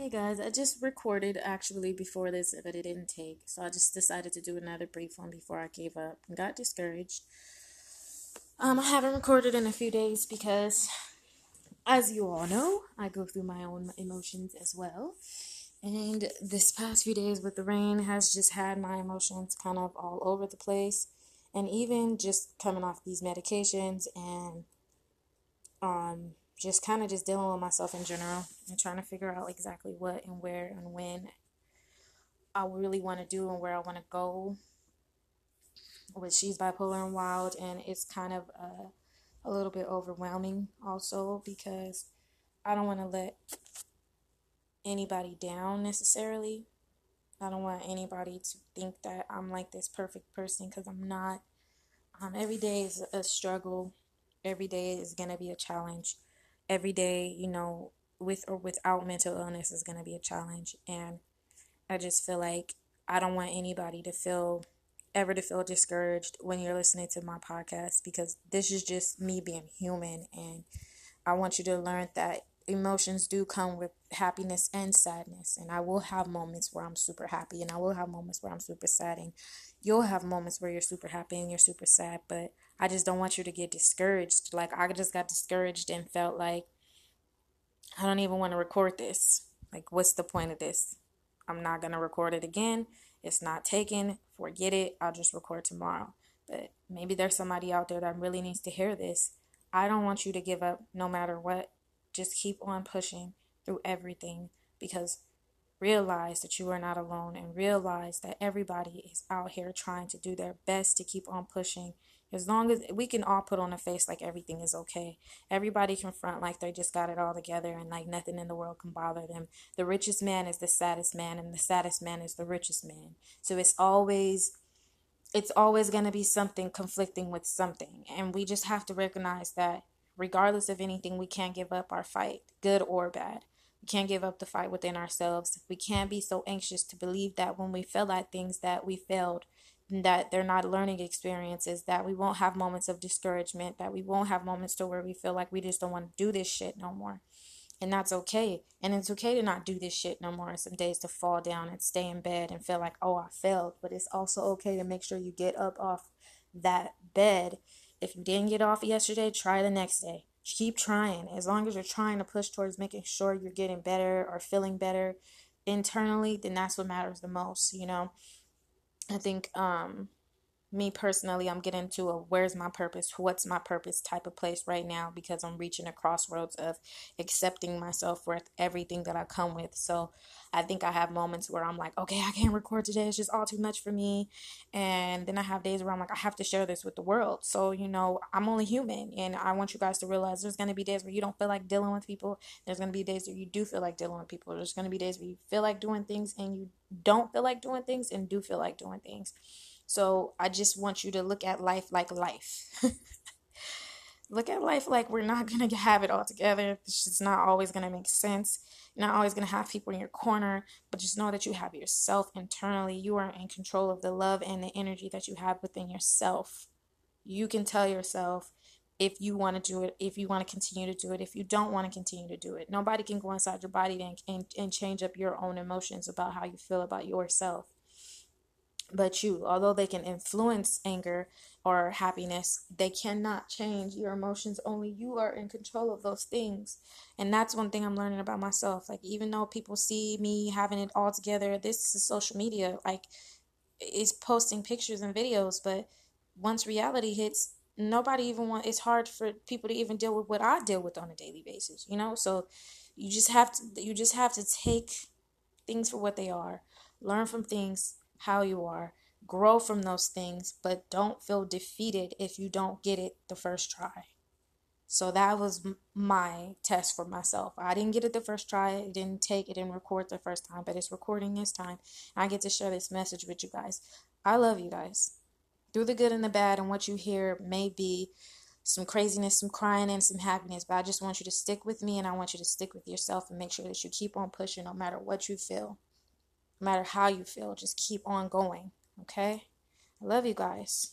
Hey guys, I just recorded actually before this, but it didn't take. So I just decided to do another brief one before I gave up and got discouraged. Um, I haven't recorded in a few days because, as you all know, I go through my own emotions as well. And this past few days with the rain has just had my emotions kind of all over the place. And even just coming off these medications and um just kind of just dealing with myself in general and trying to figure out exactly what and where and when I really want to do and where I want to go with She's Bipolar and Wild. And it's kind of uh, a little bit overwhelming also because I don't want to let anybody down necessarily. I don't want anybody to think that I'm like this perfect person because I'm not. Um, every day is a struggle. Every day is going to be a challenge every day, you know, with or without mental illness is going to be a challenge. And I just feel like I don't want anybody to feel ever to feel discouraged when you're listening to my podcast because this is just me being human and I want you to learn that emotions do come with happiness and sadness and I will have moments where I'm super happy and I will have moments where I'm super sad and you'll have moments where you're super happy and you're super sad but I just don't want you to get discouraged. Like I just got discouraged and felt like I don't even want to record this. Like what's the point of this? I'm not going to record it again. It's not taken. Forget it. I'll just record tomorrow. But maybe there's somebody out there that really needs to hear this. I don't want you to give up no matter what. Just keep on pushing through everything because realize that you are not alone and realize that everybody is out here trying to do their best to keep on pushing as long as we can all put on a face like everything is okay. Everybody can front like they just got it all together and like nothing in the world can bother them. The richest man is the saddest man and the saddest man is the richest man. So it's always it's always going to be something conflicting with something. And we just have to recognize that regardless of anything, we can't give up our fight, good or bad. We can't give up the fight within ourselves. We can't be so anxious to believe that when we feel at things that we failed that they're not learning experiences, that we won't have moments of discouragement, that we won't have moments to where we feel like we just don't want to do this shit no more. And that's okay. And it's okay to not do this shit no more. And some days to fall down and stay in bed and feel like, oh, I failed. But it's also okay to make sure you get up off that bed. If you didn't get off yesterday, try the next day. Keep trying. As long as you're trying to push towards making sure you're getting better or feeling better internally, then that's what matters the most, you know? I think um, me personally, I'm getting to a where's my purpose, what's my purpose type of place right now because I'm reaching a crossroads of accepting myself for everything that I come with. So I think I have moments where I'm like, okay, I can't record today. It's just all too much for me. And then I have days where I'm like, I have to share this with the world. So, you know, I'm only human. And I want you guys to realize there's going to be days where you don't feel like dealing with people. There's going to be days where you do feel like dealing with people. There's going to be days where you feel like doing things and you don't feel like doing things and do feel like doing things. So I just want you to look at life like life. look at life like we're not going to have it all together. It's just not always going to make sense. You're not always going to have people in your corner, but just know that you have yourself internally. You are in control of the love and the energy that you have within yourself. You can tell yourself if you want to do it, if you want to continue to do it, if you don't want to continue to do it. Nobody can go inside your body and, and, and change up your own emotions about how you feel about yourself but you although they can influence anger or happiness they cannot change your emotions. Only you are in control of those things. And that's one thing i'm learning about myself. Like even though people see me having it all together this is social media. Like is posting pictures and videos. But once reality hits nobody even want it's hard for people to even deal with what i deal with on a daily basis you know? So you just have to you just have to take things for what they are. Learn from things how you are, grow from those things, but don't feel defeated if you don't get it the first try. So that was my test for myself. I didn't get it the first try. It didn't take, it didn't record the first time, but it's recording this time. I get to share this message with you guys. I love you guys. Through the good and the bad, and what you hear may be some craziness, some crying, and some happiness, but I just want you to stick with me and I want you to stick with yourself and make sure that you keep on pushing no matter what you feel. No matter how you feel, just keep on going. Okay? I love you guys.